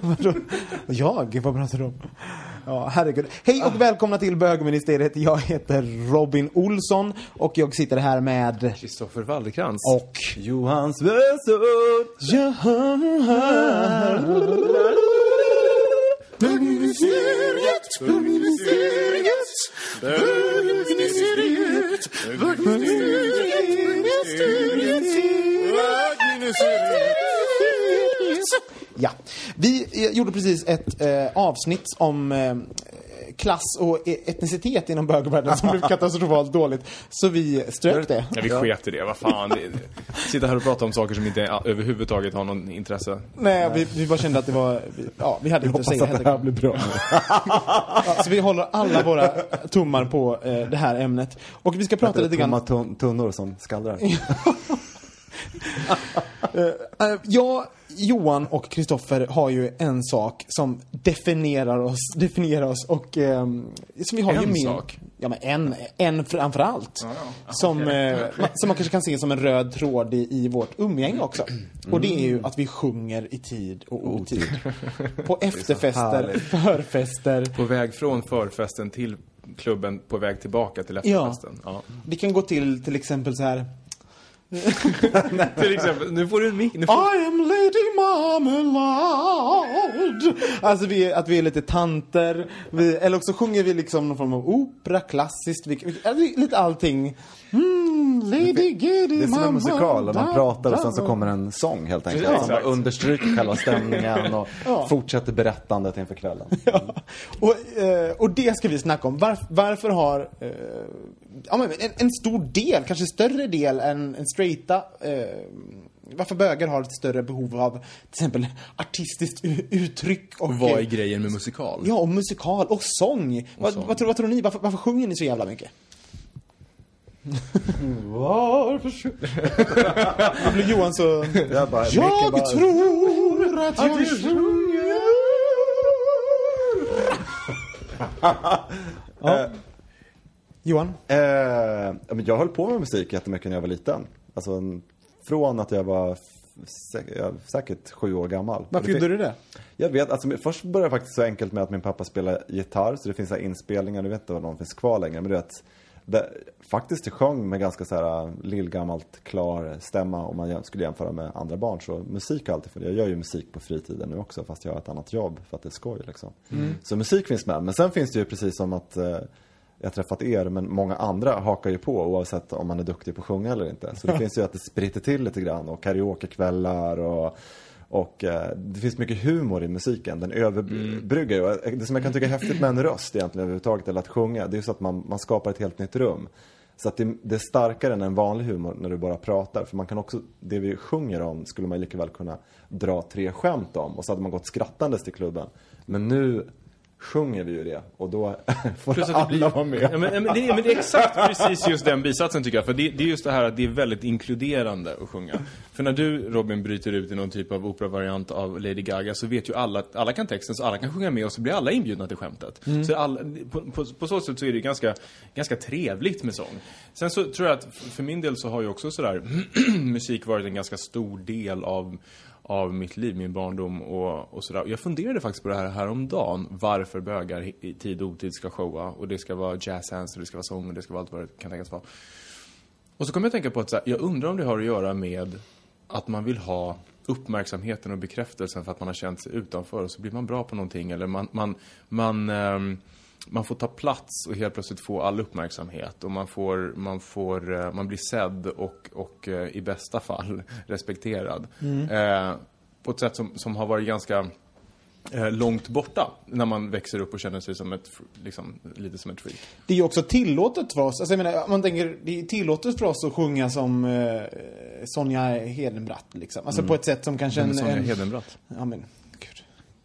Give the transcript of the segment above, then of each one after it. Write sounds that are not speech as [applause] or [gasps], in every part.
Vadå? Jag? Vad pratar du om? Ja, herregud. Hej och välkomna till bögministeriet. Jag heter Robin Olsson och jag sitter här med... Kristoffer Wallerkrantz. Och... Johan Svensson. Bögministeriet, bögministeriet, bögministeriet, Ja, vi eh, gjorde precis ett eh, avsnitt om eh, klass och e- etnicitet inom bögvärlden som blev [laughs] katastrofalt dåligt. Så vi strök det. Ja, vi sket i det. Vad fan. Sitta här och prata om saker som inte överhuvudtaget har någon intresse. Nej, vi, vi bara kände att det var... vi- Ja, vi hade inte att säga. att det här blir bra. Ja, så vi håller alla våra tummar på eh, det här ämnet. Och vi ska prata lite grann... tun- tunnor som skallrar. [laughs] [laughs] Eh, jag, Johan och Kristoffer har ju en sak som definierar oss, definierar oss och ehm, som vi har En gemen- sak? Ja, men en, en framför allt. Som, eh, som man kanske kan se som en röd tråd i, i vårt umgänge också. Och det är ju att vi sjunger i tid och otid. På efterfester, förfester. På väg från förfesten till klubben, på väg tillbaka till efterfesten. Ja. Det kan gå till till exempel så här. [laughs] Till exempel, nu får du en mick. Nu får... I am Lady Marmalade. Alltså vi, att vi är lite tanter. Vi, eller också sjunger vi liksom någon form av opera, klassiskt. Vi, vi, alltså, lite allting. Mm, Lady Giddy Det är som en musikal, man pratar och sen så kommer en sång helt enkelt. Ja, Som bara understryker själva [laughs] stämningen och fortsätter berättandet inför kvällen. Ja. Och, eh, och det ska vi snacka om. Varf, varför har eh, ja, men en, en stor del, kanske större del än, än straighta eh, varför bögar har ett större behov av till exempel artistiskt uttryck och... Och vad är eh, grejen med musikal? Ja, och musikal och sång. vad, sång. Vad, tror, vad tror ni? Varför, varför sjunger ni så jävla mycket? varför sjunger... [laughs] blir Johan så... Jag, bara, Jag bara, tror att jag sjunger. [laughs] ja. Johan? Eh, jag höll på med musik jättemycket när jag var liten. Alltså från att jag var jag, säkert sju år gammal. Varför gjorde du det? Jag vet, alltså först började det faktiskt så enkelt med att min pappa spelade gitarr, så det finns så inspelningar, du vet inte vad de finns kvar längre, men du vet, det, faktiskt sjöng med ganska så här lillgammalt klar stämma om man skulle jämföra med andra barn. Så musik har alltid för Jag gör ju musik på fritiden nu också, fast jag har ett annat jobb för att det är skoj liksom. Så musik finns med, men sen finns det ju precis som att eh, jag har träffat er, men många andra hakar ju på oavsett om man är duktig på att sjunga eller inte. Så det [laughs] finns ju att det spritter till lite grann och karaokekvällar och och eh, det finns mycket humor i musiken. Den överbryggar ju. Och Det som jag kan tycka är häftigt med en röst egentligen överhuvudtaget, eller att sjunga, det är ju så att man, man skapar ett helt nytt rum. Så att det, det är starkare än en vanlig humor när du bara pratar. För man kan också, det vi sjunger om skulle man lika väl kunna dra tre skämt om. Och så hade man gått skrattandes till klubben. Men nu sjunger vi ju det och då [laughs] får Plus alla blir, vara med. ja, men, men, det, men det är exakt precis just den bisatsen tycker jag. För det, det är just det här att det är väldigt inkluderande att sjunga. För när du, Robin, bryter ut i någon typ av operavariant av Lady Gaga så vet ju alla att alla kan texten så alla kan sjunga med och så blir alla inbjudna till skämtet. Så alla, på, på, på så sätt så är det ganska, ganska trevligt med sång. Sen så tror jag att för min del så har ju också sådär [clears throat] musik varit en ganska stor del av av mitt liv, min barndom och, och sådär. Jag funderade faktiskt på det här häromdagen. Varför bögar i- tid och otid ska showa. Och det ska vara jazzhands och det ska vara sång och det ska vara allt vad det kan tänkas vara. Och så kom jag att tänka på att så här, jag undrar om det har att göra med att man vill ha uppmärksamheten och bekräftelsen för att man har känt sig utanför och så blir man bra på någonting eller man, man, man, um, man får ta plats och helt plötsligt få all uppmärksamhet och man får, man får, eh, man blir sedd och, och eh, i bästa fall [laughs] respekterad. Eh, på ett sätt som, som har varit ganska eh, långt borta när man växer upp och känner sig som ett, liksom, lite som ett freak. Det är ju också tillåtet för oss. Alltså jag menar, man tänker, det är tillåtet för oss att sjunga som eh, Sonja Hedenbratt liksom. Alltså på ett sätt som kanske en... Sonja en Hedenbratt? Ja men.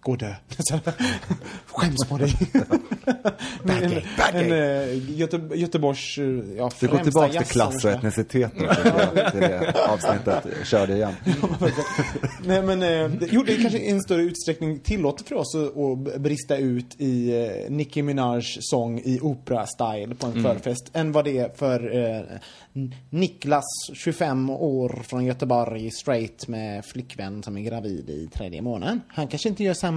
Gå och [laughs] dö. Skäms på dig. [laughs] Men en, en, eh, Göte, Göteborgs, eh, ja, Du går tillbaka till klass och etnicitet nu, till det avsnittet. Kör det igen. [laughs] Nej men, eh, det- jo det är kanske i en större utsträckning tillåtet för oss att, brista ut i eh, Nicki Minajs sång i opera-style på en Mm. förfest än vad det är för eh, Niklas, 25 år från Göteborg, straight med flickvän som är gravid i tredje månaden. Han kanske inte gör samma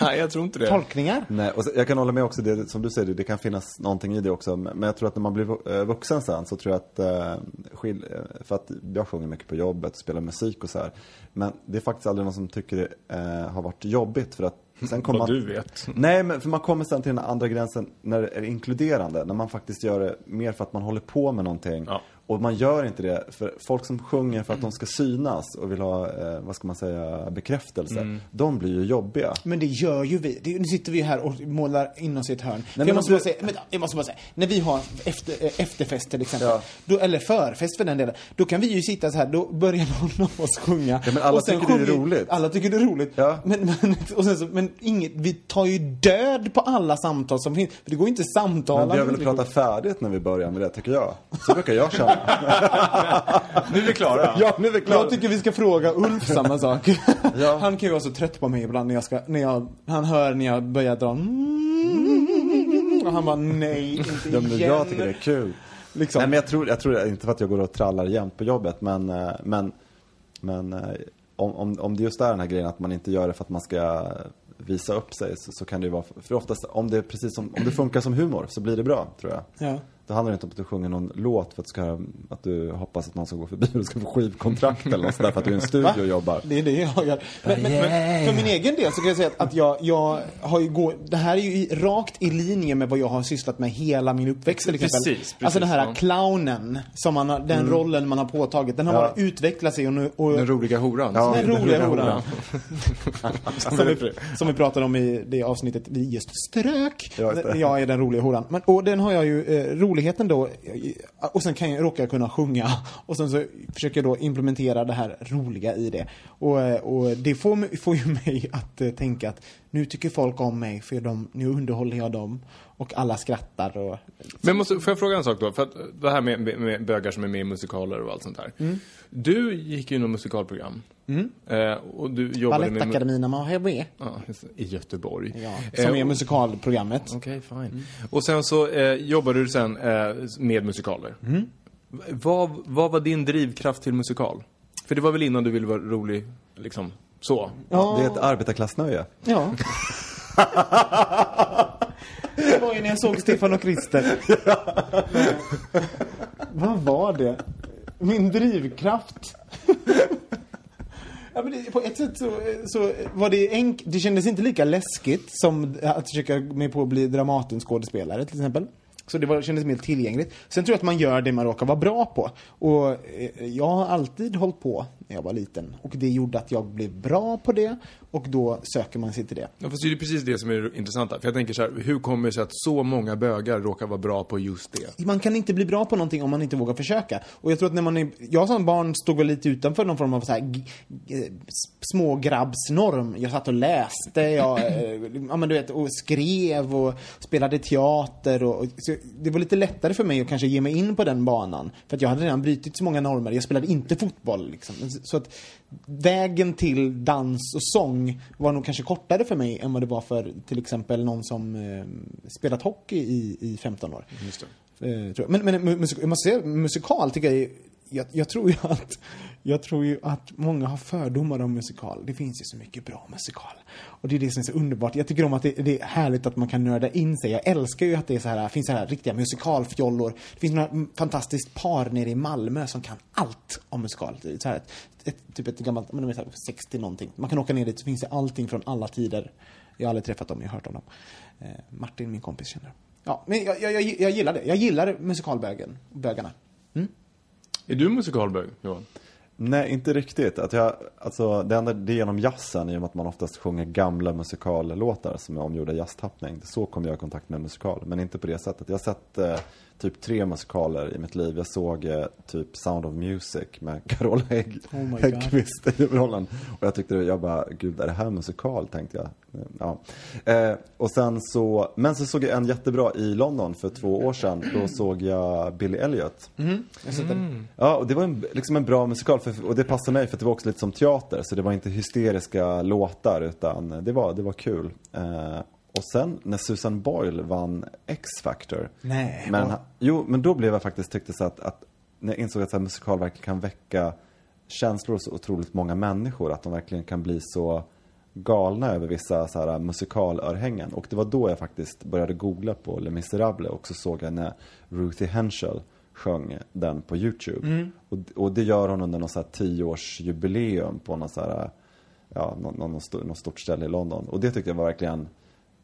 Nej, jag tror inte det. tolkningar. Nej, och så, jag kan hålla med också, det, som du säger, det kan finnas någonting i det också. Men jag tror att när man blir eh, vuxen sen så tror jag att, eh, skil, eh, för att jag sjunger mycket på jobbet och spelar musik och så här. Men det är faktiskt aldrig någon som tycker det eh, har varit jobbigt för att [laughs] sen kommer Vad man... du vet. Nej, men för man kommer sen till den andra gränsen när det är inkluderande. När man faktiskt gör det mer för att man håller på med någonting. Ja. Och man gör inte det för folk som sjunger för att de ska synas och vill ha, eh, vad ska man säga, bekräftelse. De blir ju jobbiga. Men det gör ju vi. Det, nu sitter vi här och målar in oss i ett hörn. För men jag, måste du- bara säga, men, jag måste bara säga, när vi har efter, eh, efterfest till exempel, Ja. då, eller förfest för den delen, då kan vi ju sitta så här, då börjar någon av oss sjunga. Ja, men alla tycker det är roligt. Alla tycker det är roligt. Ja. Men, men, och sen så, men inget, vi tar ju död på alla samtal som finns. För det går ju inte att samtala. Men vi har väl pratat färdigt när vi börjar med det, tycker jag. Så brukar jag känna. [laughs] Nu är vi klara. ja, nu är vi klara. Jag tycker vi ska fråga Ulf samma sak. [laughs] Ja. Han kan ju vara så trött på mig ibland när jag ska, när jag, han hör när jag börjar dra och han bara nej, inte Ja, men igen. jag tycker det är kul. Liksom. Nej, men jag tror, jag tror inte för att jag går och trallar jämt på jobbet, men, eh, men, men eh, om, om, om det just är den här grejen att man inte gör det för att man ska visa upp sig så, så kan det ju vara, för oftast om det precis som, om det funkar som humor så blir det bra, tror jag. Ja. Då handlar det inte om att du sjunger någon låt för att, du ska, att du hoppas att någon ska gå förbi och du ska få skivkontrakt eller något sånt där för att du är i en [laughs] studio och jobbar. Det är det jag gör. Men, men, men för min egen del så kan jag säga att, att jag, jag har ju gå, det här är ju i, rakt i linje med vad jag har sysslat med hela min uppväxt till exempel. Precis, precis, alltså den här ja. clownen, som man har, den rollen man har påtagit, den har Ja. bara utvecklat sig och nu, och, Den roliga horan. Ja. Den den roliga roliga horan. [laughs] som, vi, som vi pratade om i det avsnittet vi just strök. Ja, just det. Jag är den roliga horan. Men, och den har jag ju, eh, roligheten då, och sen kan jag, råkar jag kunna sjunga. Och sen så försöker jag då implementera det här roliga i det. Och, eh, och det får, får ju [laughs] mig att eh, tänka att nu tycker folk om mig för de, nu underhåller jag dem. Och alla skrattar och... Men måste, får jag fråga en sak då? För att det här med, med, med bögar som är med i musikaler och allt sånt här. Mm. Du gick ju något musikalprogram. Eh, och du jobbade med... Balettakademin när man HB. Ja, just det, I Göteborg. Ja, som är musikalprogrammet. Okej, fine. Och sen så eh, jobbade du sen eh, med musikaler. Mm. Vad, vad var din drivkraft till musikal? För det var väl innan du ville vara rolig, liksom, så? Ja. Det är ett arbetarklassnöje. Ja. [laughs] Det var ju när jag såg Stefan och Christer. [laughs] Vad var det? Min drivkraft. [laughs] Ja, men det, på ett sätt så, så var det enkelt. Det kändes inte lika läskigt som att försöka mig på att bli Dramatenskådespelare till exempel. Så det var, kändes mer tillgängligt. Sen tror jag att man gör det man råkar vara bra på. Och eh, jag har alltid hållit på när jag var liten. Och det gjorde att jag blev bra på det. Och då söker man sig till det. Ja, fast det är precis det som är det intressanta. För jag tänker så här, hur kommer det sig att så många bögar råkar vara bra på just det? man kan inte bli bra på någonting om man inte vågar försöka. Och jag tror att när man är, jag som barn stod väl lite utanför någon form av så här g- smågrabbsnorm. Jag satt och läste, jag, eh, ja men du vet, och skrev och spelade teater och, och det var lite lättare för mig att kanske ge mig in på den banan. För att jag hade redan brutit så många normer. Jag spelade inte fotboll liksom. Så att vägen till dans och sång var nog kanske kortare för mig än vad det var för till exempel någon som eh, spelat hockey i, i 15 år. Just det. Eh. Men, men mu- musik, jag måste säga, musikal tycker jag är jag, jag tror ju att jag tror ju att många har fördomar om musikal. Det finns ju så mycket bra musikal. Och det är det som är så underbart. Jag tycker om att det, det är härligt att man kan nörda in sig. Jag älskar ju att det är så här, finns så här riktiga musikalfjollor. Det finns några fantastiskt par nere i Malmö som kan allt om musikal. Det är Så här, ett, ett, typ ett gammalt, men de är så här 60 någonting. Man kan åka ner dit så finns det allting från alla tider. Jag har aldrig träffat dem, jag har hört om dem. Eh, Martin, min kompis, känner dem. Ja, men jag, jag, jag, jag gillar det. Jag gillar musikalbögen, bögarna. Mm? Är du musikalbög, Johan? Nej, inte riktigt. Att jag, alltså, det enda det är genom jazzen, i och med att man oftast sjunger gamla musikallåtar som är omgjorda i jazztappning. Så kom jag i kontakt med musikal, men inte på det sättet. Jag har sett eh, typ tre musikaler i mitt liv. Jag såg eh, typ Sound of Music med [laughs] Carola Hägg, Oh. Häggkvist i huvudrollen. Och jag tyckte, jag bara, gud är det här musikal? Tänkte jag. Ja. Eh, och sen så, men så såg jag en jättebra i London för två år sedan. Då såg jag Billy Elliot. Sett den. Ja, och det var en, liksom en bra musikal för, och det passade mig för det var också lite som teater. Så det var inte hysteriska låtar utan det var, det var kul. Eh, och sen när Susan Boyle vann X-Factor. Nej, Men, vad- jo, men då blev jag faktiskt tyckte så att, att när jag insåg att så här, musikal verkligen kan väcka känslor hos så otroligt många människor. Att de verkligen kan bli så galna över vissa så här musikalörhängen. Och det var då jag faktiskt började googla på Les Misérables och så såg jag när Ruthie Henschel sjöng den på YouTube. Och, och det gör hon under något så här tioårsjubileum på något så här, ja, någon, någon, något stort ställe i London. Och det tyckte jag var verkligen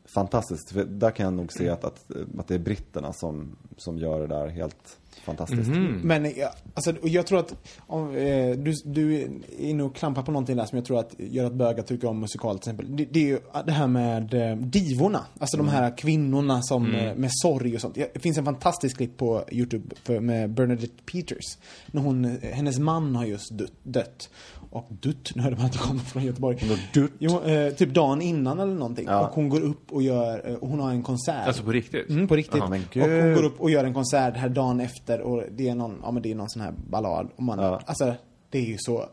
fantastiskt. För där kan jag nog se att, att, att det är britterna som, som gör det där helt fantastiskt. Men ja, alltså, och jag tror att om, eh, du, du är inne och klampar på någonting där som jag tror att gör att bögar tycker om musikal till exempel. Det, det är ju det här med eh, divorna. Alltså de här kvinnorna som eh, med sorg och sånt. Det finns en fantastisk klipp på Youtube för, med Bernadette Peters. När hon, eh, hennes man har just dött. dött. Och dött, nu hörde man att jag kommer från Göteborg. dött? Jo, eh, typ dagen innan eller någonting. Ja. Och hon går upp och gör, eh, hon har en konsert. Alltså på riktigt? Mm, på riktigt. Men och hon går upp och gör en konsert här dagen efter och det är någon, ja men det är någon sån här ballad. Och man, Ja. alltså, det är ju så.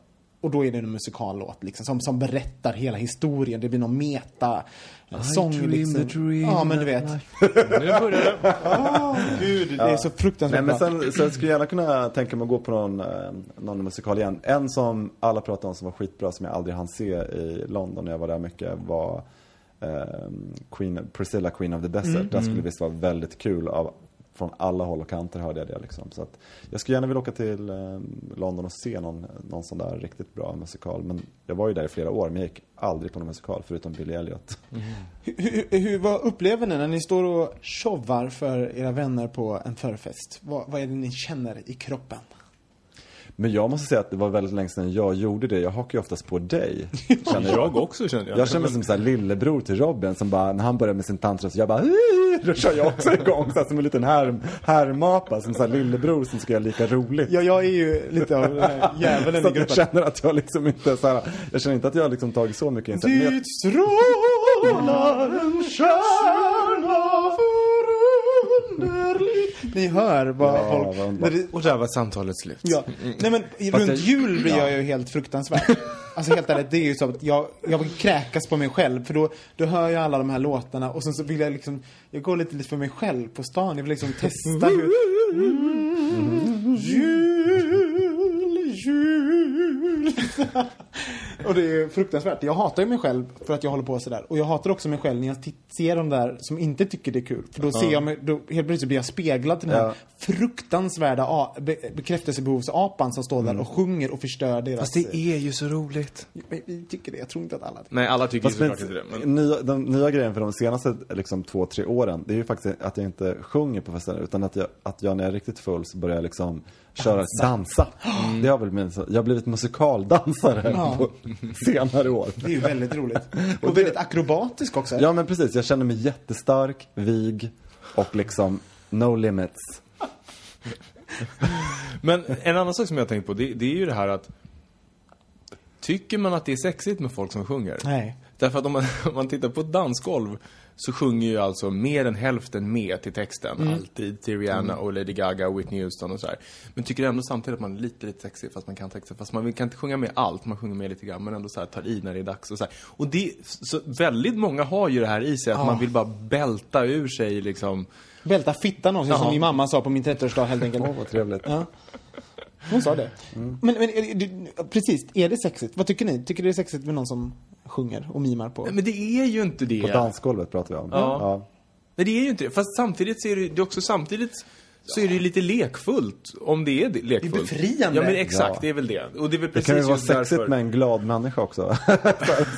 Och då är det en musikallåt liksom, som, som berättar hela historien. Det blir någon meta eh, sång liksom. Ja men du vet. [laughs] Nu börjar det. Åh gud, det är så fruktansvärt Nej, men bra. sen, så jag skulle gärna kunna tänka mig att gå på någon, eh, någon musikal igen. En som alla pratar om som var skitbra, som jag aldrig hann se i London när jag var där mycket, var eh, Queen, Priscilla, Queen of the Desert. Mm. Den skulle visst vara väldigt kul av, från alla håll och kanter hörde jag det liksom. Så att jag skulle gärna vilja åka till eh, London och se någon, någon sån där riktigt bra musikal. Men jag var ju där i flera år, men jag gick aldrig på någon musikal förutom Billy Elliot. Mm. Hur, hur, hur, vad upplever ni när ni står och showar för era vänner på en förfest? Vad, vad är det ni känner i kroppen? Men jag måste säga att det var väldigt länge sedan jag gjorde det. Jag hakar ju oftast på dig. Känner Jag också kände jag. Jag känner mig som så här lillebror till Robin som bara, när han börjar med sin tantra så jag bara, då kör jag också igång så här, som en liten härm, härmapa, som så här lillebror som ska göra lika roligt. Ja, jag är ju lite av djävulen [laughs] i att jag gruppen. känner att jag liksom inte så här, jag känner inte att jag har liksom tagit så mycket jag- Dit strålar en stjärna förunderligt. Ni hör vad Ja, folk... vad det- Och där var samtalet slut. Ja. Nej men runt jag- jul blir jag ja. ju helt fruktansvärd. Alltså helt ärligt, det är ju så att jag, jag vill kräkas på mig själv. För då, då hör jag alla de här låtarna och sen så vill jag liksom, jag går lite, lite för mig själv på stan. Jag vill liksom testa hur... Mm, jul, jul. Och det är fruktansvärt. Jag hatar ju mig själv för att jag håller på sådär. Och jag hatar också mig själv när jag ser de där som inte tycker det är kul. För då ser jag mig, då helt plötsligt blir jag speglad till den här Ja. fruktansvärda a- be, bekräftelsebehovsapan som står där och sjunger och förstör deras... Fast det är ju så roligt. Men Vi tycker det, jag tror inte att alla Nej, alla tycker ju Fast såklart inte det. Men... nya, den nya grejen för de senaste liksom, två, tre åren, det är ju faktiskt att jag inte sjunger på festerna, utan att jag, att jag när jag är riktigt full så börjar jag liksom köra, dansa. Det har väl så, jag har blivit musikaldansare Ja. på senare år. Det är ju väldigt roligt. [laughs] Och väldigt akrobatisk också. Ja men precis, jag känner mig jättestark, vig och liksom no limits. [laughs] Men en annan sak som jag har tänkt på, det, det är ju det här att Tycker man att det är sexigt med folk som sjunger? Nej. Därför att om man, [laughs] om man tittar på ett dansgolv så sjunger ju alltså mer än hälften med till texten. Alltid till Rihanna och Lady Gaga och Whitney Houston och så här. Men tycker ändå samtidigt att man är lite, lite sexig fast man kan texten. Fast man kan inte sjunga med allt, man sjunger med lite grann men ändå så här tar i när det är dags och så här. Och det, så väldigt många har ju det här i sig att Ja. man vill bara bälta ur sig liksom. Välta fittan också, som min mamma sa på min 30-årsdag helt enkelt. Åh vad trevligt. Ja. Hon sa det. Men, men är det- precis, är det sexigt? Vad tycker ni? Tycker det är sexigt med någon som sjunger och mimar på? Men det är ju inte det. På dansgolvet pratar vi om. Ja. Nej, det är ju inte det. Fast samtidigt så är det, det också samtidigt så är det ju lite lekfullt. Om det är det- lekfullt. Det är befriande. Ja, men exakt. Ja. Det är väl det. Och det är väl Det precis kan ju vara sexigt därför. med en glad människa också. så,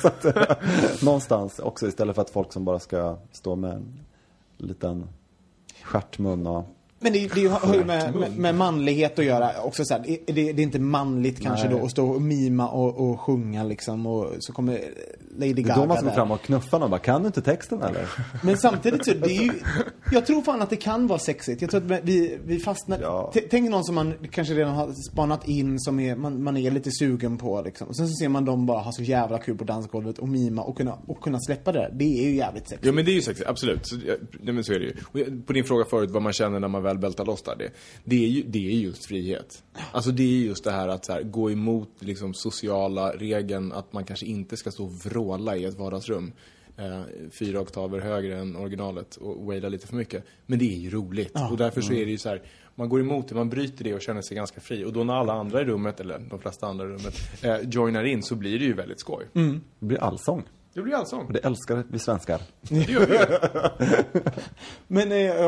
[laughs] så att, [laughs] någonstans också istället för att folk som bara ska stå med en liten stjärtmun och... Men det, det har ju med, med, med manlighet att göra också så här, det, det, det är inte manligt kanske Nej. då att stå och mima och, och sjunga liksom och så kommer Lady Det är Gaga då man ska gå fram och knuffa någon bara, kan du inte texten eller? [laughs] Men samtidigt så, det är ju, jag tror fan att det kan vara sexigt. Jag tror att vi, vi fastnar, Ja. Tänk någon som man kanske redan har spanat in som är, man, man är lite sugen på liksom. Och sen så ser man dem bara ha så jävla kul på dansgolvet och mima och kunna, och kunna släppa det där. Det är ju jävligt sexigt. Ja men det är ju sexigt, absolut. Så, ja, nej, men så är det ju. Och jag- på din fråga förut vad man känner när man väl bältar loss där. Det, det, är, ju, det är just frihet. Alltså det är just det här att så här, gå emot liksom, sociala regeln att man kanske inte ska stå och vråla i ett vardagsrum. Eh, fyra oktaver högre än originalet och waila lite för mycket. Men det är ju roligt. Och därför så är det ju så här, man går emot det, man bryter det och känner sig ganska fri. Och då när alla andra i rummet, eller de flesta andra i rummet, eh, joinar in så blir det ju väldigt skoj. Det blir allsång. Det blir allsång. Och det älskar vi svenskar. Det gör vi. [laughs] Men eh,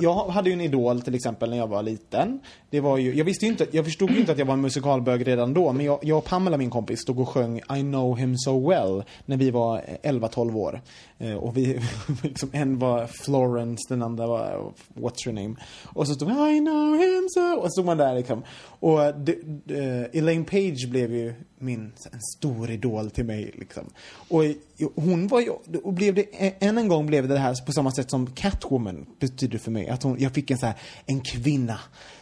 jag, hade ju en idol till exempel när jag var liten. Det var ju, jag visste ju inte, jag förstod ju inte att jag var en musikalbög redan då. Men jag, jag och Pamela, min kompis, stod och sjöng I know him so well när vi var 11-12 år. Eh, och vi, [laughs] liksom, en var Florence, den andra var What's your name? Och så stod I know him so Och så stod man där liksom. Och de, de, eh, Elaine Page blev ju min, en stor idol till mig liksom. Och hon var ju, och blev det, än en gång blev det här på samma sätt som Catwoman betyder för mig. Att hon, jag fick en så här, en kvinna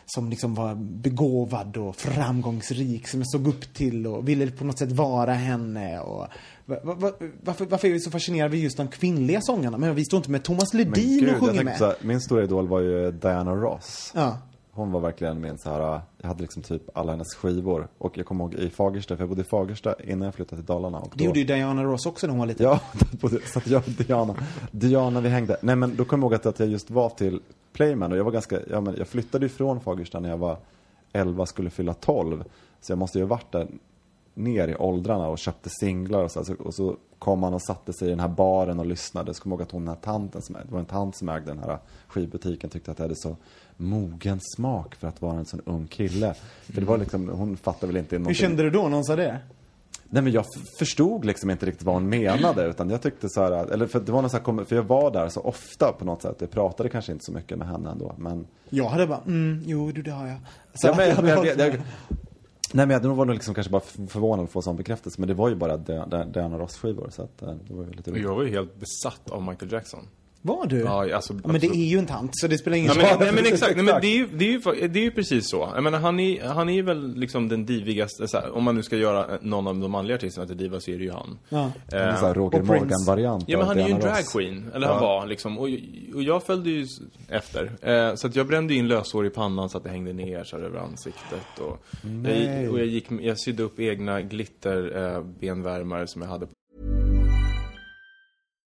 som liksom var begåvad och framgångsrik, som jag såg upp till och ville på något sätt vara henne. Och, va, va, va, varför, varför är vi så fascinerade vid just de kvinnliga sångarna? Men vi står inte med Thomas Ledin och sjunger med. så här, min stora idol var ju Diana Ross. Ja. Hon var verkligen min så här, jag hade liksom typ alla hennes skivor. Och jag kommer ihåg i Fagersta, för jag bodde i Fagersta innan jag flyttade till Dalarna. Och Det då- gjorde ju Diana Ross också när hon var liten. Ja, [laughs] så att jag och Diana, Diana vi hängde. Nej men då kommer jag ihåg att, att jag just var till Playman och jag var ganska, ja men jag flyttade ifrån Fagersta när jag var 11, skulle fylla 12. Så jag måste ju ha varit där ner i åldrarna och köpte singlar och så, alltså, och så kom man och satte sig i den här baren och lyssnade. Så kommer jag ihåg att hon, den här tanten som, det var en tant som ägde den här skivbutiken, tyckte att jag hade så mogen smak för att vara en sån ung kille. För det var liksom, hon fattade väl inte Hur någonting. kände du då när hon sa det? Nej men jag förstod liksom inte riktigt vad hon menade utan jag tyckte så här, eller för det var någon så här, kom- för jag var där så ofta på något sätt. Jag pratade kanske inte så mycket med henne ändå men. Jag hade bara, mm, jo du det har jag. Så Ja, men, jag, jag, jag nej men jag var nog liksom kanske bara förvånad att få sån bekräftelse men det var ju bara Diana Ross skivor så att eh, det var ju lite roligt. jag var ju helt besatt av Michael Jackson. Var du? Ja, alltså, men det är ju en tant, så det spelar ingen Ja, roll. men, nej, men exakt, nej, men det är ju, det är ju, det är ju precis så. Jag menar, han är, han är ju väl liksom den divigaste, så här, om man nu ska göra någon av de manliga artisterna till diva så är det ju han. Ja. Det är så här Roger. Morgan-variant Ja men han är ju en Diana drag Ross. queen, eller han var liksom. Och, och jag följde ju efter. Eh, så att jag brände in löshår i pannan så att det hängde ner så här, över ansiktet. Och jag, och jag, gick, jag sydde upp egna glitter eh, som jag hade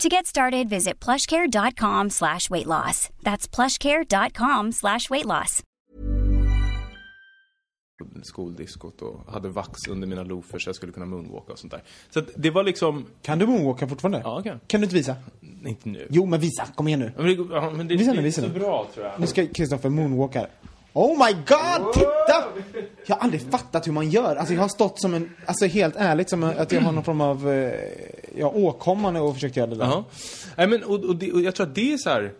To get started, visit plushcare.com slash weight loss. That's plushcare.com slash weight loss. skoldiskot och hade vax under mina loafers så jag skulle kunna moonwalka och sånt där. Så att det var liksom, Kan du moonwalka fortfarande? ja okej. Kan du inte visa? Inte nu. Jo, men visa. Kom igen nu. Ja, men det, ja, men det Visa nu, visa nu. så bra tror jag. Nu ska Kristoffer moonwalka. Oh my god, titta! Jag har aldrig fattat hur man gör. Alltså jag har stått som en, alltså helt ärligt, som att jag har någon form av, eh, ja, åkomma och försökt göra det där. Ja. Nej, men, och, och, det, och jag tror att det är så här...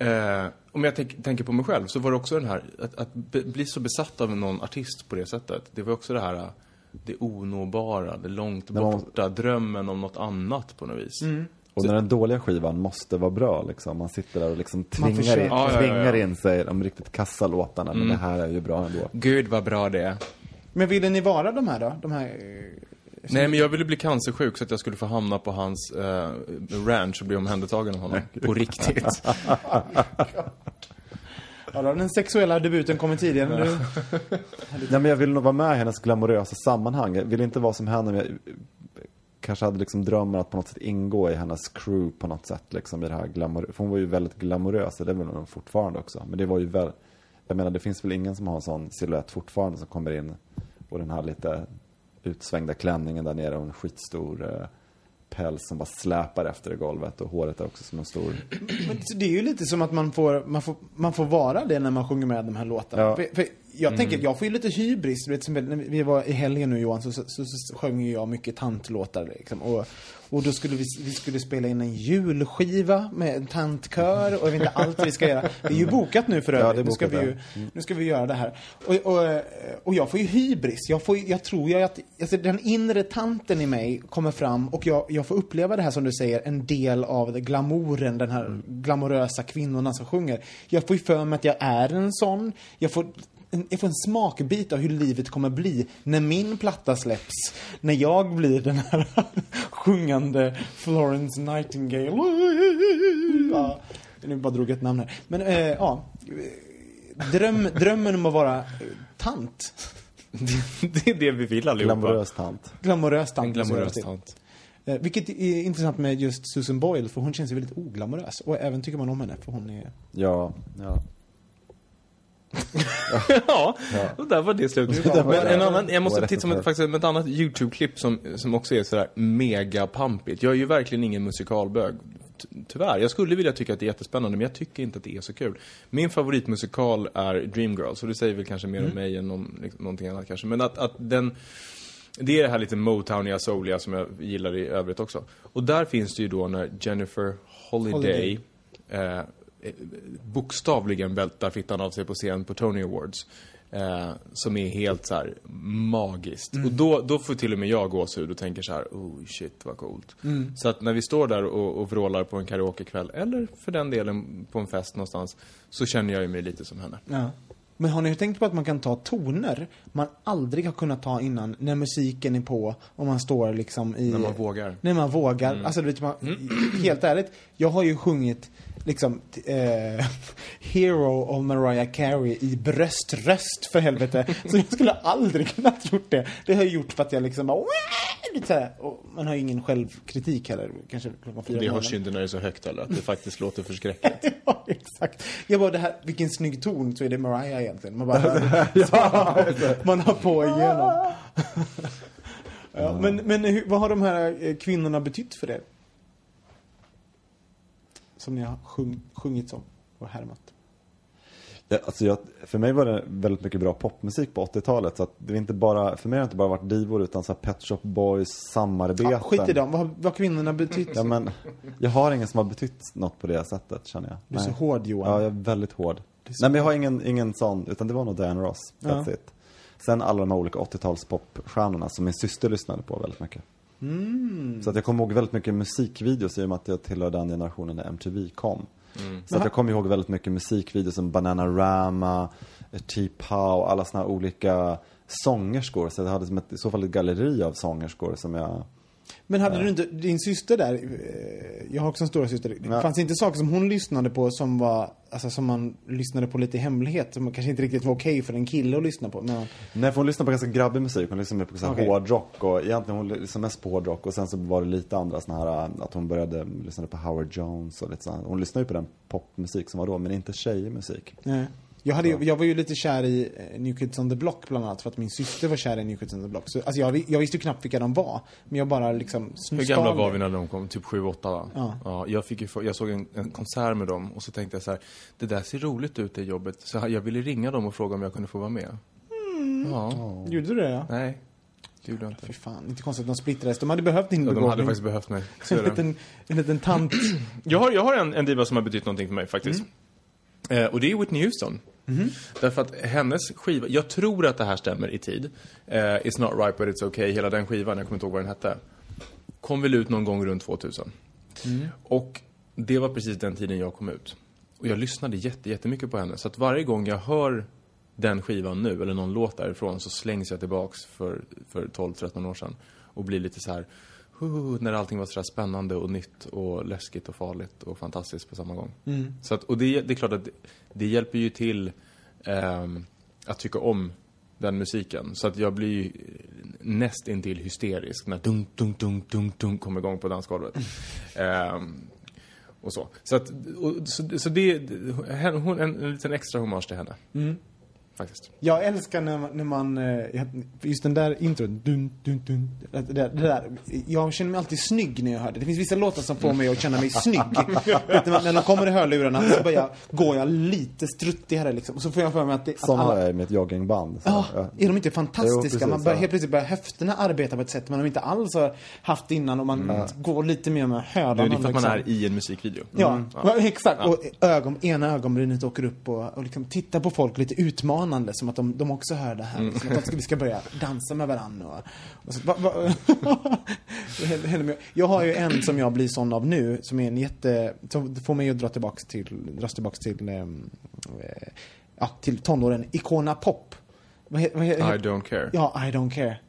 Eh, om jag tänk, tänker på mig själv så var det också den här, att, att bli så besatt av någon artist på det sättet. Det var också det här, eh, det onåbara, det långt När man- borta, drömmen om något annat på något vis. Och när den dåliga skivan måste vara bra liksom. Man sitter där och liksom tvingar, in, Ja, ja, ja, tvingar ja. in sig de riktigt kassa låtarna. Men det här är ju bra ändå. Gud vad bra det är. Men ville ni vara de här då? De här... Nej, men jag ville bli cancersjuk så att jag skulle få hamna på hans eh, ranch och bli omhändertagen av honom. På riktigt. [laughs] Ja, då har den sexuella debuten kommit tidigare än du. Nej, men jag vill nog vara med i hennes glamorösa sammanhang. Jag vill inte vara som henne. Men jag kanske hade liksom drömmen att på något sätt ingå i hennes crew på något sätt. Liksom i det här glamour... För hon var ju väldigt glamorös och det är väl hon fortfarande också. Men det var ju väl... Jag menar det finns väl ingen som har en sån silhuett fortfarande som kommer in. Och den här lite utsvängda klänningen där nere och en skitstor eh, päls som bara släpar efter i golvet. Och håret är också som en stor... Men det är ju lite som att man får, man får, man får vara det när man sjunger med de här låtarna. Ja. För, för jag tänker, jag får ju lite hybris. Du vet, som när vi var i helgen nu Johan, så, så, så, så sjöng ju jag mycket tantlåtar liksom. Och, och då skulle vi, vi skulle spela in en julskiva med en tantkör och jag vet inte allt vi ska göra. Det är ju bokat nu för Ja, övrigt. är nu, ska vi ju, nu ska vi göra det här. Och, och, och jag får ju hybris. Jag, får, jag tror ju att alltså, den inre tanten i mig kommer fram och jag, jag får uppleva det här som du säger, en del av det, glamouren, den här glamorösa kvinnorna som sjunger. Jag får ju för mig att jag är en sån. Jag får en, jag får en smakbit av hur livet kommer bli när min platta släpps. När jag blir den här [laughs] sjungande Florence Nightingale. Ja, nu bara drog jag ett namn här. Men eh, ja, Dröm, drömmen om att vara eh, tant. [laughs] det är det vi vill allihopa. Glamorös tant. Glamorös tant. En glamorös det. tant. Eh, vilket är intressant med just Susan Boyle, för hon känns ju väldigt oglamorös. Och även tycker man om henne, för hon är... Ja, ja. Ja, och där var det slut. Men en annan, jag måste titta på faktiskt ett annat YouTube-klipp som, som också är sådär mega pampigt. Jag är ju verkligen ingen musikalbög. Ty- Tyvärr. Jag skulle vilja tycka att det är jättespännande, men jag tycker inte att det är så kul. Min favoritmusikal är Dreamgirls, och det säger väl kanske mer om mig än om liksom, någonting annat kanske. Men att, att den... Det är det här lite Motowniga, souliga som jag gillar i övrigt också. Och där finns det ju då när Jennifer Holiday, Holiday. Eh, bokstavligen vältar fittan av sig på scen på Tony Awards. Eh, som är helt så här magiskt. Och då, då får till och med jag gåshud och tänker så här, oh shit vad coolt. Så att när vi står där och, och vrålar på en karaokekväll, eller för den delen på en fest någonstans, så känner jag ju mig lite som henne. Ja. Men har ni tänkt på att man kan ta toner man aldrig har kunnat ta innan, när musiken är på och man står liksom i... När man vågar. När man vågar. Alltså, du vet, man, helt ärligt, jag har ju sjungit liksom eh, [laughs] Hero of Mariah Carey i bröströst för helvete. Så jag skulle aldrig kunnat gjort det. Det har jag gjort för att jag liksom bara. Och man har ju ingen självkritik heller. Kanske klockan fyra Det hörs ju inte när det är så högt heller, att det [laughs] faktiskt låter förskräckligt. [laughs] Ja, exakt. Jag bara, det här, vilken snygg ton, så är det Mariah egentligen. Man bara, man har på igenom. ja, men men hur, vad har de här eh, kvinnorna betytt för er? Som ni har sjung, sjungit om och härmat. Ja, alltså jag, för mig var det väldigt mycket bra popmusik på 80-talet. Så att det är inte bara, för mig har det inte bara varit divor utan så Pet Shop Boys samarbeten. Ja, skit i dem, vad, vad kvinnorna betytt? Ja, men jag har ingen som har betytt något på det sättet känner jag. Du är så Nej. hård Johan. Ja, jag är väldigt hård. är så Nej men jag har ingen, ingen sån, utan det var nog Diana Ross. That's Ja. it. Sen alla de här olika 80-tals popstjärnorna som min syster lyssnade på väldigt mycket. Mm. Så att jag kommer ihåg väldigt mycket musikvideos i och med att jag tillhör den generationen när MTV kom. Så att jag kommer ihåg väldigt mycket musikvideos som Bananarama, T-Pow, alla här olika sångerskor. Så jag hade som ett, i så fall ett galleri av sångerskor som jag... Men hade du inte, din syster där, eh, jag har också en stora syster. Ja. fanns det inte saker som hon lyssnade på som var, alltså som man lyssnade på lite i hemlighet? Som kanske inte riktigt var okej för en kille att lyssna på? Men, Nej, för hon lyssnade på ganska grabbig musik. Hon lyssnade på Okej. hårdrock och egentligen hon lyssnade mest på hårdrock och sen så var det lite andra såna här, att hon började lyssna på Howard Jones och lite sånt. Hon lyssnade ju på den popmusik som var då, men inte tjejmusik. nej. Jag, hade, jag var ju lite kär i eh, New Kids on the Block bland annat för att min syster var kär i New Kids on the Block. Så, alltså jag, jag visste ju knappt vilka de var. Men jag bara liksom Hur gamla var vi när de kom? Typ 7-8 va? Ja. jag, fick ju, jag såg en, en konsert med dem och så tänkte jag så här, det där ser roligt ut det jobbet. Så jag ville ringa dem och fråga om jag kunde få vara med. Ja, Gjorde du det? Ja? nej. Det gjorde jag inte. Fy fan, inte konstigt att de splittrades. De hade behövt din Ja, de hade begåvning. faktiskt behövt mig. Så [laughs] en, liten, en liten tant. Jag har, jag har en, en diva som har betytt någonting för mig faktiskt. Eh, och det är Whitney Houston. Därför att hennes skiva, jag tror att det här stämmer i tid. Eh, it's not right but it's okay, hela den skivan, jag kommer inte ihåg vad den hette. Kom väl ut någon gång runt 2000. Och det var precis den tiden jag kom ut. Och jag lyssnade jätte, jättemycket på henne. Så att varje gång jag hör den skivan nu, eller någon låt därifrån, så slängs jag tillbaks för, för 12-13 år sedan. Och blir lite så här, "Huh", när allting var sådär spännande och nytt och läskigt och farligt och fantastiskt på samma gång. Så att, och det, det är klart att det, det hjälper ju till ehm, att tycka om den musiken. Så att jag blir ju näst intill hysterisk när dunk, dunk, dunk, dunk, dunk kommer igång på dansgolvet. Ehm, och så. Så, att, och, så, så det, hon, hon, en, en liten extra hommage till henne. Faktiskt. Jag älskar när man, när man eh, just den där introt, dun, dun, dun, det, det, det där. Jag känner mig alltid snygg när jag hör det. Det finns vissa låtar som får mig att känna mig snygg. [laughs] När de kommer i hörlurarna så bara jag, går jag lite struttigare liksom. Och så får jag för mig att det, att alla, jag i mitt joggingband. Så, Ja, är de inte Jo, fantastiska? precis, man börjar, ja. helt plötsligt börjar höfterna arbeta på ett sätt man de inte alls har haft innan och man går lite mer med Nu hölarna. är det för att man liksom. är i en musikvideo. Ja, ja, exakt. Och ögon, ena ögonbrynet åker upp och, och liksom tittar på folk lite utmanande som att de, de också hör det här. Som att vi ska börja dansa med varandra. Och, och så, va, va, [laughs] jag har ju en som jag blir sån av nu, som är en jätte... Som får mig att dra tillbaks till, dras tillbaks till, ehm, eh, ja, till tonåren. Icona Pop. Vad, he, vad, he, I don't care. Ja, I don't care.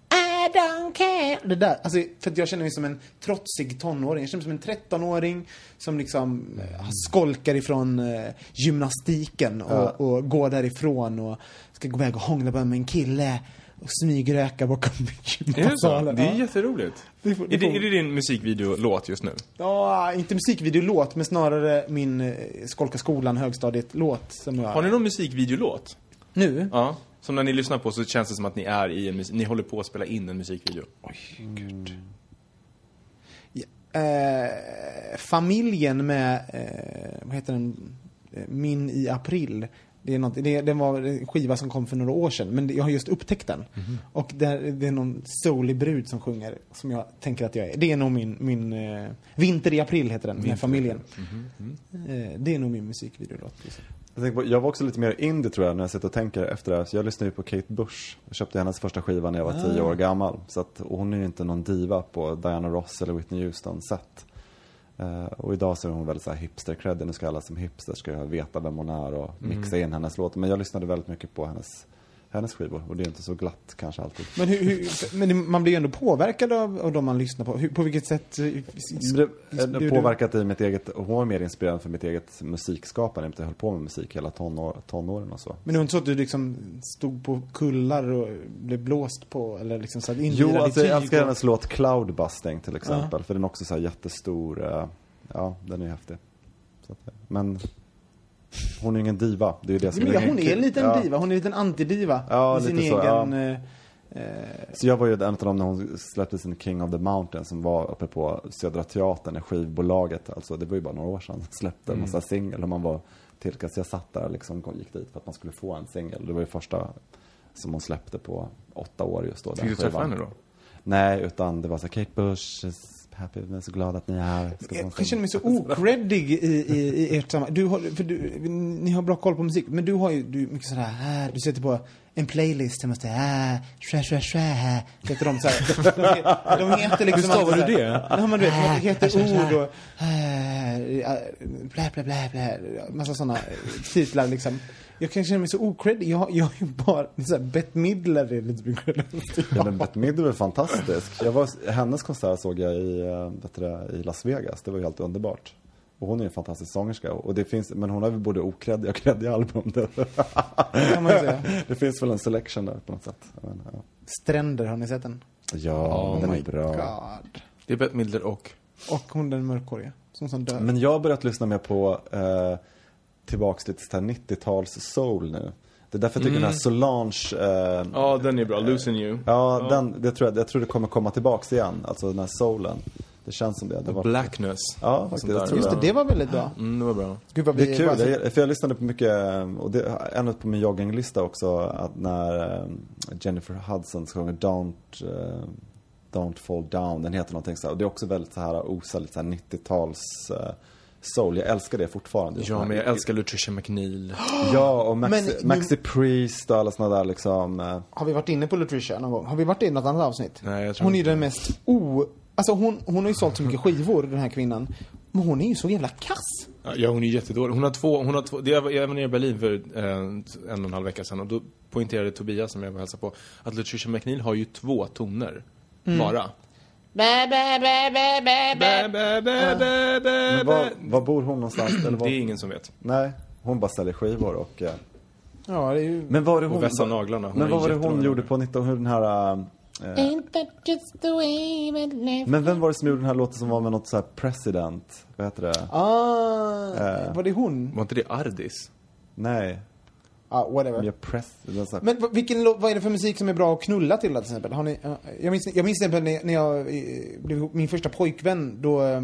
I don't care. Det där, alltså, för att jag känner mig som en trotsig tonåring. Jag känner mig som en 13-åring som liksom eh, skolkar ifrån eh, gymnastiken och, och går därifrån och ska gå iväg och hångla med en kille och smygröka bakom det gympasalen. Det är Ja. jätteroligt. Det får- det är, det, får- är det din musikvideolåt just nu? Ja, inte musikvideolåt, men snarare min eh, Skolka skolan högstadiet-låt som jag... Har ni någon musikvideolåt? Nu? Ja. Som när ni lyssnar på så känns det som att ni är i en ni håller på att spela in en musikvideo. Oj, gud. Ja, eh, familjen med, eh, vad heter den, Eh, Min i april. Det, är något, det, det var en skiva som kom för några år sedan, men jag har just upptäckt den. Och där, det är någon soulig brud som sjunger, som jag tänker att jag är. Det är nog min, min eh, Vinter i april heter den, med familjen. Eh, det är nog min musikvideolåt. Liksom. Jag, på, jag var också lite mer indie tror jag när jag sitter och tänker efter det här. Så jag lyssnade ju på Kate Bush. Jag köpte hennes första skiva när jag var Ah. tio år gammal. Så att, och hon är ju inte någon diva på Diana Ross eller Whitney Houston sätt. Eh, och idag så är hon väldigt så här hipster creddig. Nu ska alla som hipster ska veta vem hon är och mixa in hennes låtar. Men jag lyssnade väldigt mycket på hennes, hennes skivor. Och det är inte så glatt kanske alltid. Men, hur, hur, men man blir ju ändå påverkad av, av de man lyssnar på. Hur, på vilket sätt? eh, Det påverkat i mitt eget, hon var mer inspirerad för mitt eget musikskapande. Jag höll på med musik hela tonår, tonåren och så. Men det var inte så att du liksom stod på kullar och blev blåst på eller liksom så att Jo, alltså jag älskar och- hennes låt Cloudbusting till exempel. För den är också så här jättestor. eh, ja, den är häftig. Så att, men hon är ingen diva. Det är det som Ja, är hon är en liten ja. diva, hon är en liten antidiva. Ja, I sin så, egen... ja. eh, eh, Så jag var ju en av dem när hon släppte sin King of the Mountain som var uppe på Södra Teatern, när skivbolaget, alltså det var ju bara några år sedan, släppte en Mm. massa singel och man var tillkast. Jag satt där liksom och gick dit för att man skulle få en singel. Det var ju första som hon släppte på åtta år just då. Fick du träffa henne då? Nej, utan det var så Kate Bush, happy, jag är så glad att ni är här. En jag känner mig så singel." ocreddig i, i, i ert sammanhang. Du har, för du, ni har bra koll på musik, men du har ju du mycket sådär här, du sätter på en playlist, jag måste, ah, shra, shra, shra, heter de så här. De, de heter liksom... Hur stavar du det? Ja men du vet, de heter ord och, blä, blä, blä, blä, massa sådana titlar liksom. Jag kan känna mig så okreddig. Jag, jag har ju bara, så här, Bette Midler är lite min credit. Ja, men Bette Midler är fantastisk. Jag var, hennes konsert såg jag i, eh, du, det, i Las Vegas. Det var ju helt underbart. Och hon är en fantastisk sångerska. Och det finns, men hon har väl både okreddiga och kreddiga album. Det, kan man ju säga. [laughs] det finns väl en selection där på något sätt. Men, ja, Stränder, har ni sett den? ja den är bra. God. Det är Bette Midler och... Och hon den mörkhåriga. Som som dör. Men jag har börjat lyssna mer på eh, tillbaks lite här 90-tals soul nu. Det är därför jag tycker den här Solange eh, Ja, den är bra. Losing You. Ja, Den, det tror jag, jag tror det kommer komma tillbaks igen. Alltså den här soulen. Det känns som det. det var, Blackness. Ja, faktiskt. Jag tror Just det, det var väldigt bra. Mm, det var bra. Gud vad Det är kul, bara- jag, för jag lyssnade på mycket, och det är på min jogginglista också, att när eh, Jennifer Hudson sjunger Don't, eh, Don't Fall Down, den heter någonting så här. Och det är också väldigt så här osar, lite så här 90-tals eh, soul. Jag älskar det fortfarande. Ja, men jag älskar Lutricia McNeil. [gasps] Ja, och Maxi, Men- Maxi Priest och alla såna där liksom. eh, Har vi varit inne på Latricia någon gång? Har vi varit inne i något annat avsnitt? Nej, jag tror Hon är ju den mest o... Alltså hon, hon har ju sålt så mycket skivor, den här kvinnan. Men hon är ju så jävla kass. Ja, hon är jättedålig. Hon har två, hon har två, det- jag, var- jag var nere i Berlin för eh, en och en halv vecka sedan och då poängterade Tobias som jag var och hälsade på att Lutricia McNeil har ju två toner. Bara. Bä, bä, bä, bä, bä, bä, Men var, var bor hon någonstans? Eller Det var, är ingen som vet. Nej, hon bara säljer skivor och... eh, Ja, det är ju... Men vad var det Och hon... vässa naglarna. Hon men är vad var det hon jättelång. gjorde på 19... Hur den här... eh, men vem var det som gjorde den här låten som var med något så här president? Vad heter det? Ah, var det hon? Var inte det Ardis? Nej. Ah, whatever. Jag press... Men vilken, lå- vad är det för musik som är bra att knulla till till exempel? Har ni, ja, jag minns, jag minns till exempel när, när jag eh, blev ihop- min första pojkvän, då, eh,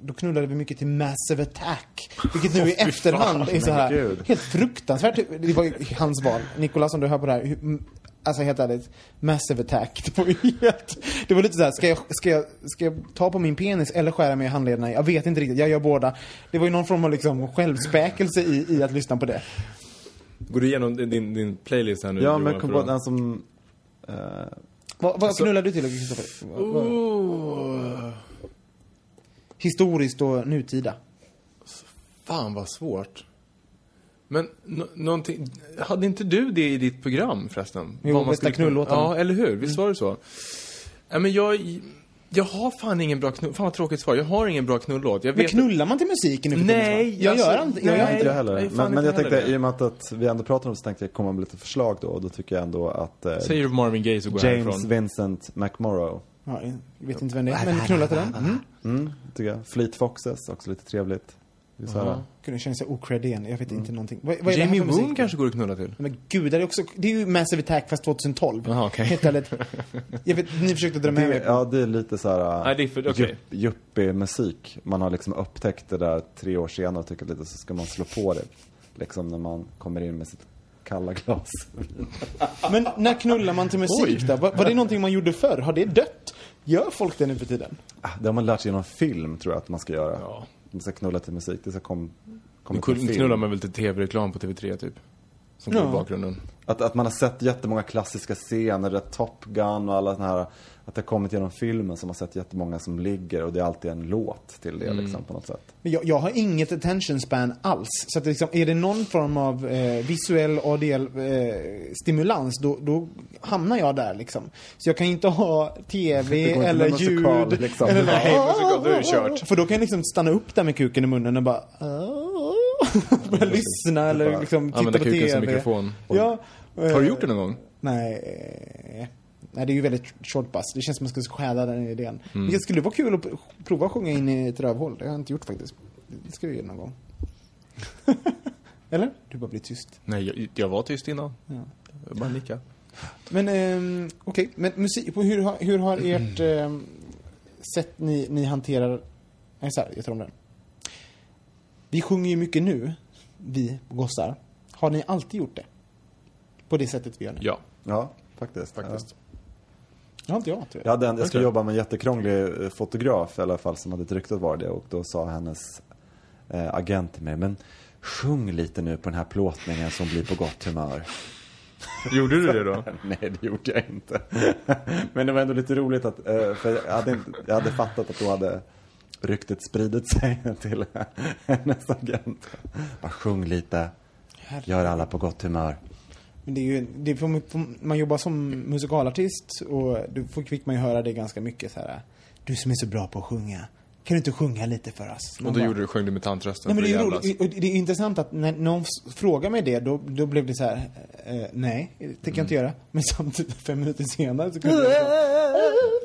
då knullade vi mycket till Massive Attack. Vilket nu i efterhand är så men här gud. helt fruktansvärt. Det var ju hans val. Nikolas, om du hör på det här. hur- mm, Alltså helt ärligt, Massive Attack. [laughs] Det var ju helt... Det var lite så här, ska jag, ska, jag, ska jag ta på min penis eller skära mig i handlederna? Jag vet inte riktigt, jag gör båda. Det var ju någon form av liksom självspäkelse i, i att lyssna på det. Går du igenom din, din, playlist här nu? Ja, Johan, men kom på den som... eh, Vad, vad knullar du till, Kristoffer? Oh, Historiskt och nutida. fan vad svårt. Men nå- någonting, hade inte du det i ditt program förresten? Jo, Vad man bästa knullåtarna. Ja, eller hur? Visst var det så? Ja, men jag, jag har fan ingen bra knull... Fan vad tråkigt svar. Jag har ingen bra knullåt. Jag Men vet knullar man till musiken nu för Nej? Jag alltså, gör inte, jag gör inte jag det. heller. Nej, men, men jag tänkte, heller i och med att, att vi ändå pratar om det så tänkte jag komma med lite förslag då. Och då tycker jag ändå att eh, Säger du Marvin Gaye så går jag James härifrån. Vincent McMorrow. Ja, jag vet inte vem det är, men knulla till den. Mm. Mm, tycker jag. Fleet Foxes, också lite trevligt. Det är så här, Kunde känna sig ocred igen, jag vet inte någonting. Vad, vad Jamie? Woon kanske går att knulla till? Men gud, det är, också, det är ju Massive Attack fast 2012. Jaha, okej. Helt ärligt. Jag vet, ni försökte dra med mig ja, det är lite så här Nej, det är för- okej. jupp- yuppie-musik. Man har liksom upptäckt det där tre år senare och tycker lite så ska man slå på det. Liksom när man kommer in med sitt kalla glas. Men när knullar man till musik då? Var, var det någonting man gjorde förr? Har det dött? Gör folk det nu för tiden? Ah, Det har man lärt sig genom film tror jag att man ska göra. Ja. Man ska knulla till musik. Det ska kom, komma Nu knullar man väl till tv-reklam på TV3 typ? Som går i bakgrunden. Att, att man har sett jättemånga klassiska scener, det är Top Gun och alla såna här, att det har kommit genom filmen som har sett jättemånga som ligger och det är alltid en låt till det Mm. liksom på något sätt. Men jag, jag har inget attention span alls. Så att liksom, är det någon form av eh, visuell audiell eh, stimulans, då, då hamnar jag där liksom. Så jag kan inte ha TV eller musikal, ljud. liksom. [laughs] Eller Nej, musikal, då är det kört. För då kan jag liksom stanna upp där med kuken i munnen och bara... [laughs] Börja lyssna eller liksom titta Använda på TV. som mikrofon. Ja. Har du gjort det någon gång? Nej. Nej, det är ju väldigt short bus. Det känns som att man ska stjäla den idén. Mm. Men det skulle vara kul att prova att sjunga in i ett rövhål. Det har jag inte gjort faktiskt. Det ska vi göra någon gång. [laughs] Eller? Du bara blir tyst. Nej, jag, jag var tyst innan. Ja. Jag bara nicka. Men ehm, okej, men musik, hur, har- hur har ert [clears throat] ehm, sätt ni, ni hanterar... Nej, så här, jag tar om den. Vi sjunger ju mycket nu, vi gossar. Har ni alltid gjort det? På det sättet vi gör nu? Ja, Ja, faktiskt. faktiskt. Har inte jag, Jag, hade en, jag skulle jobba med en jättekrånglig eh, fotograf i alla fall som hade ett rykte att vara det och då sa hennes eh, agent till mig, men sjung lite nu på den här plåtningen som blir på gott humör. [laughs] Gjorde du det då? [laughs] Nej, det gjorde jag inte. [laughs] Men det var ändå lite roligt att, eh, för jag hade, inte, jag hade fattat att då hade ryktet spridit sig [laughs] till hennes agent. Bara sjung lite, gör alla på gott humör. Men det är ju, det får, man jobbar som musikalartist och då fick man ju höra det ganska mycket så här. Du som är så bra på att sjunga. Kan du inte sjunga lite för oss? Man Och då bara, gjorde du, sjöng du med tantrösten Nej, men det är roligt. Det är intressant att när någon frågar mig det, då, då blev det så här, eh, nej, det tänker jag inte göra. Men samtidigt, fem minuter senare så kunde jag på [laughs]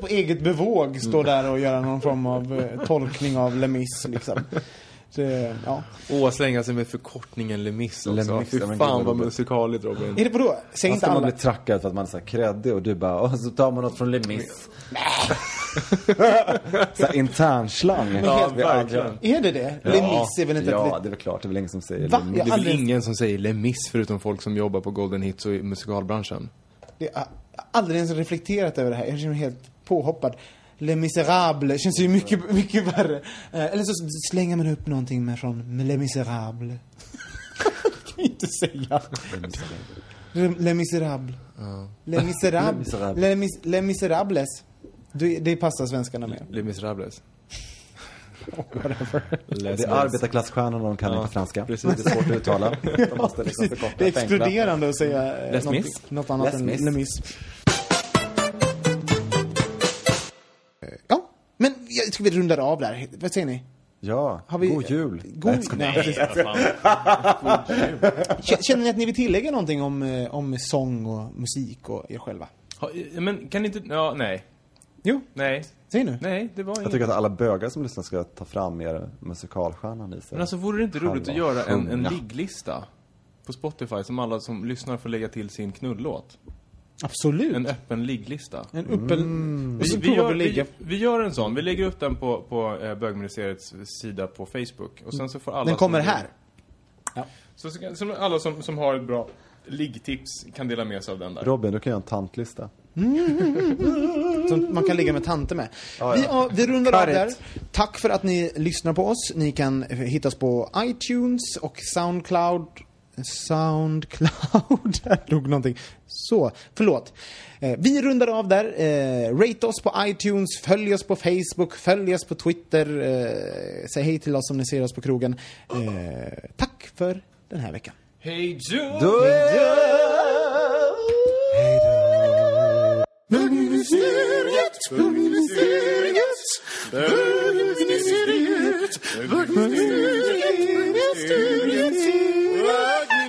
eget bevåg stå där och göra någon form av eh, tolkning av Lemis liksom. Ja. Åh, slänga sig med förkortningen Lemis också. Lemis, Fy ja, fan gud, vad musikaligt Robin. Är det vadå? Säg Man inte ska man alla. bli trackad för att man är så kreddig och du bara, och så tar man något från Lemis. så här internslang. aldrig- verkligen. Är det det? Lemis är väl inte Ja, det är väl klart. Det är väl ingen som säger Va? Lemis. Det är väl aldrig- ingen som säger Lemis förutom folk som jobbar på Golden Hits och i musikalbranschen. det jag har aldrig ens reflekterat över det här. Jag känner mig helt påhoppad. Les Misérables känns ju mycket, mycket värre. Eh, Eller så slänger man upp någonting med från Les Misérables. [laughs] kan jag inte säga. Les Misérables. Les Misérables. Misérables. [laughs] Les Mis- Les Misérables. Det, det passar svenskarna med. Les Misérables. Det är arbetarklassstjärnor och de kan inte franska. Precis. Det är svårt att uttala. De måste liksom förkorta. [laughs] Det är exkluderande att säga eh, något, något annat Les än. Les Mis. Men jag ska vi runda av där. Vad säger ni? Ja, Har vi- god jul. God, nej, precis. [laughs] K- Känner ni att ni vill tillägga någonting om, eh, om sång och musik och er själva? Ha, men kan inte, ja, nej. Jo, Nej. säg nu. Nej, det var Jag inget. tycker att alla bögar som lyssnar ska ta fram mer musikalstjärnan i sig. Men alltså vore det inte roligt att göra en, en ligglista? På Spotify som alla som lyssnar får lägga till sin knullåt. Absolut. En öppen ligglista. En öppen... Mm. Så Vi, vi, gör, vi vi, gör en sån. Vi lägger upp den på, på eh, bögministeriets sida på Facebook. Och sen så får alla Den kommer som, här. Så, så, kan- som alla som, som har ett bra liggtips kan dela med sig av den där. Robin, du kan göra en tantlista. [laughs] Som man kan ligga med tanter med. Vi, ja, vi rundar av där. Tack för att ni lyssnar på oss. Ni kan hitta oss på iTunes och Soundcloud. Soundcloud. [laughs] Där dog någonting. Så, förlåt. Eh, vi rundar av där. Eh, rate oss på iTunes, följ oss på Facebook, följ oss på Twitter. Eh, säg hej till oss om ni ser oss på krogen. Eh, tack för den här veckan. Hej då!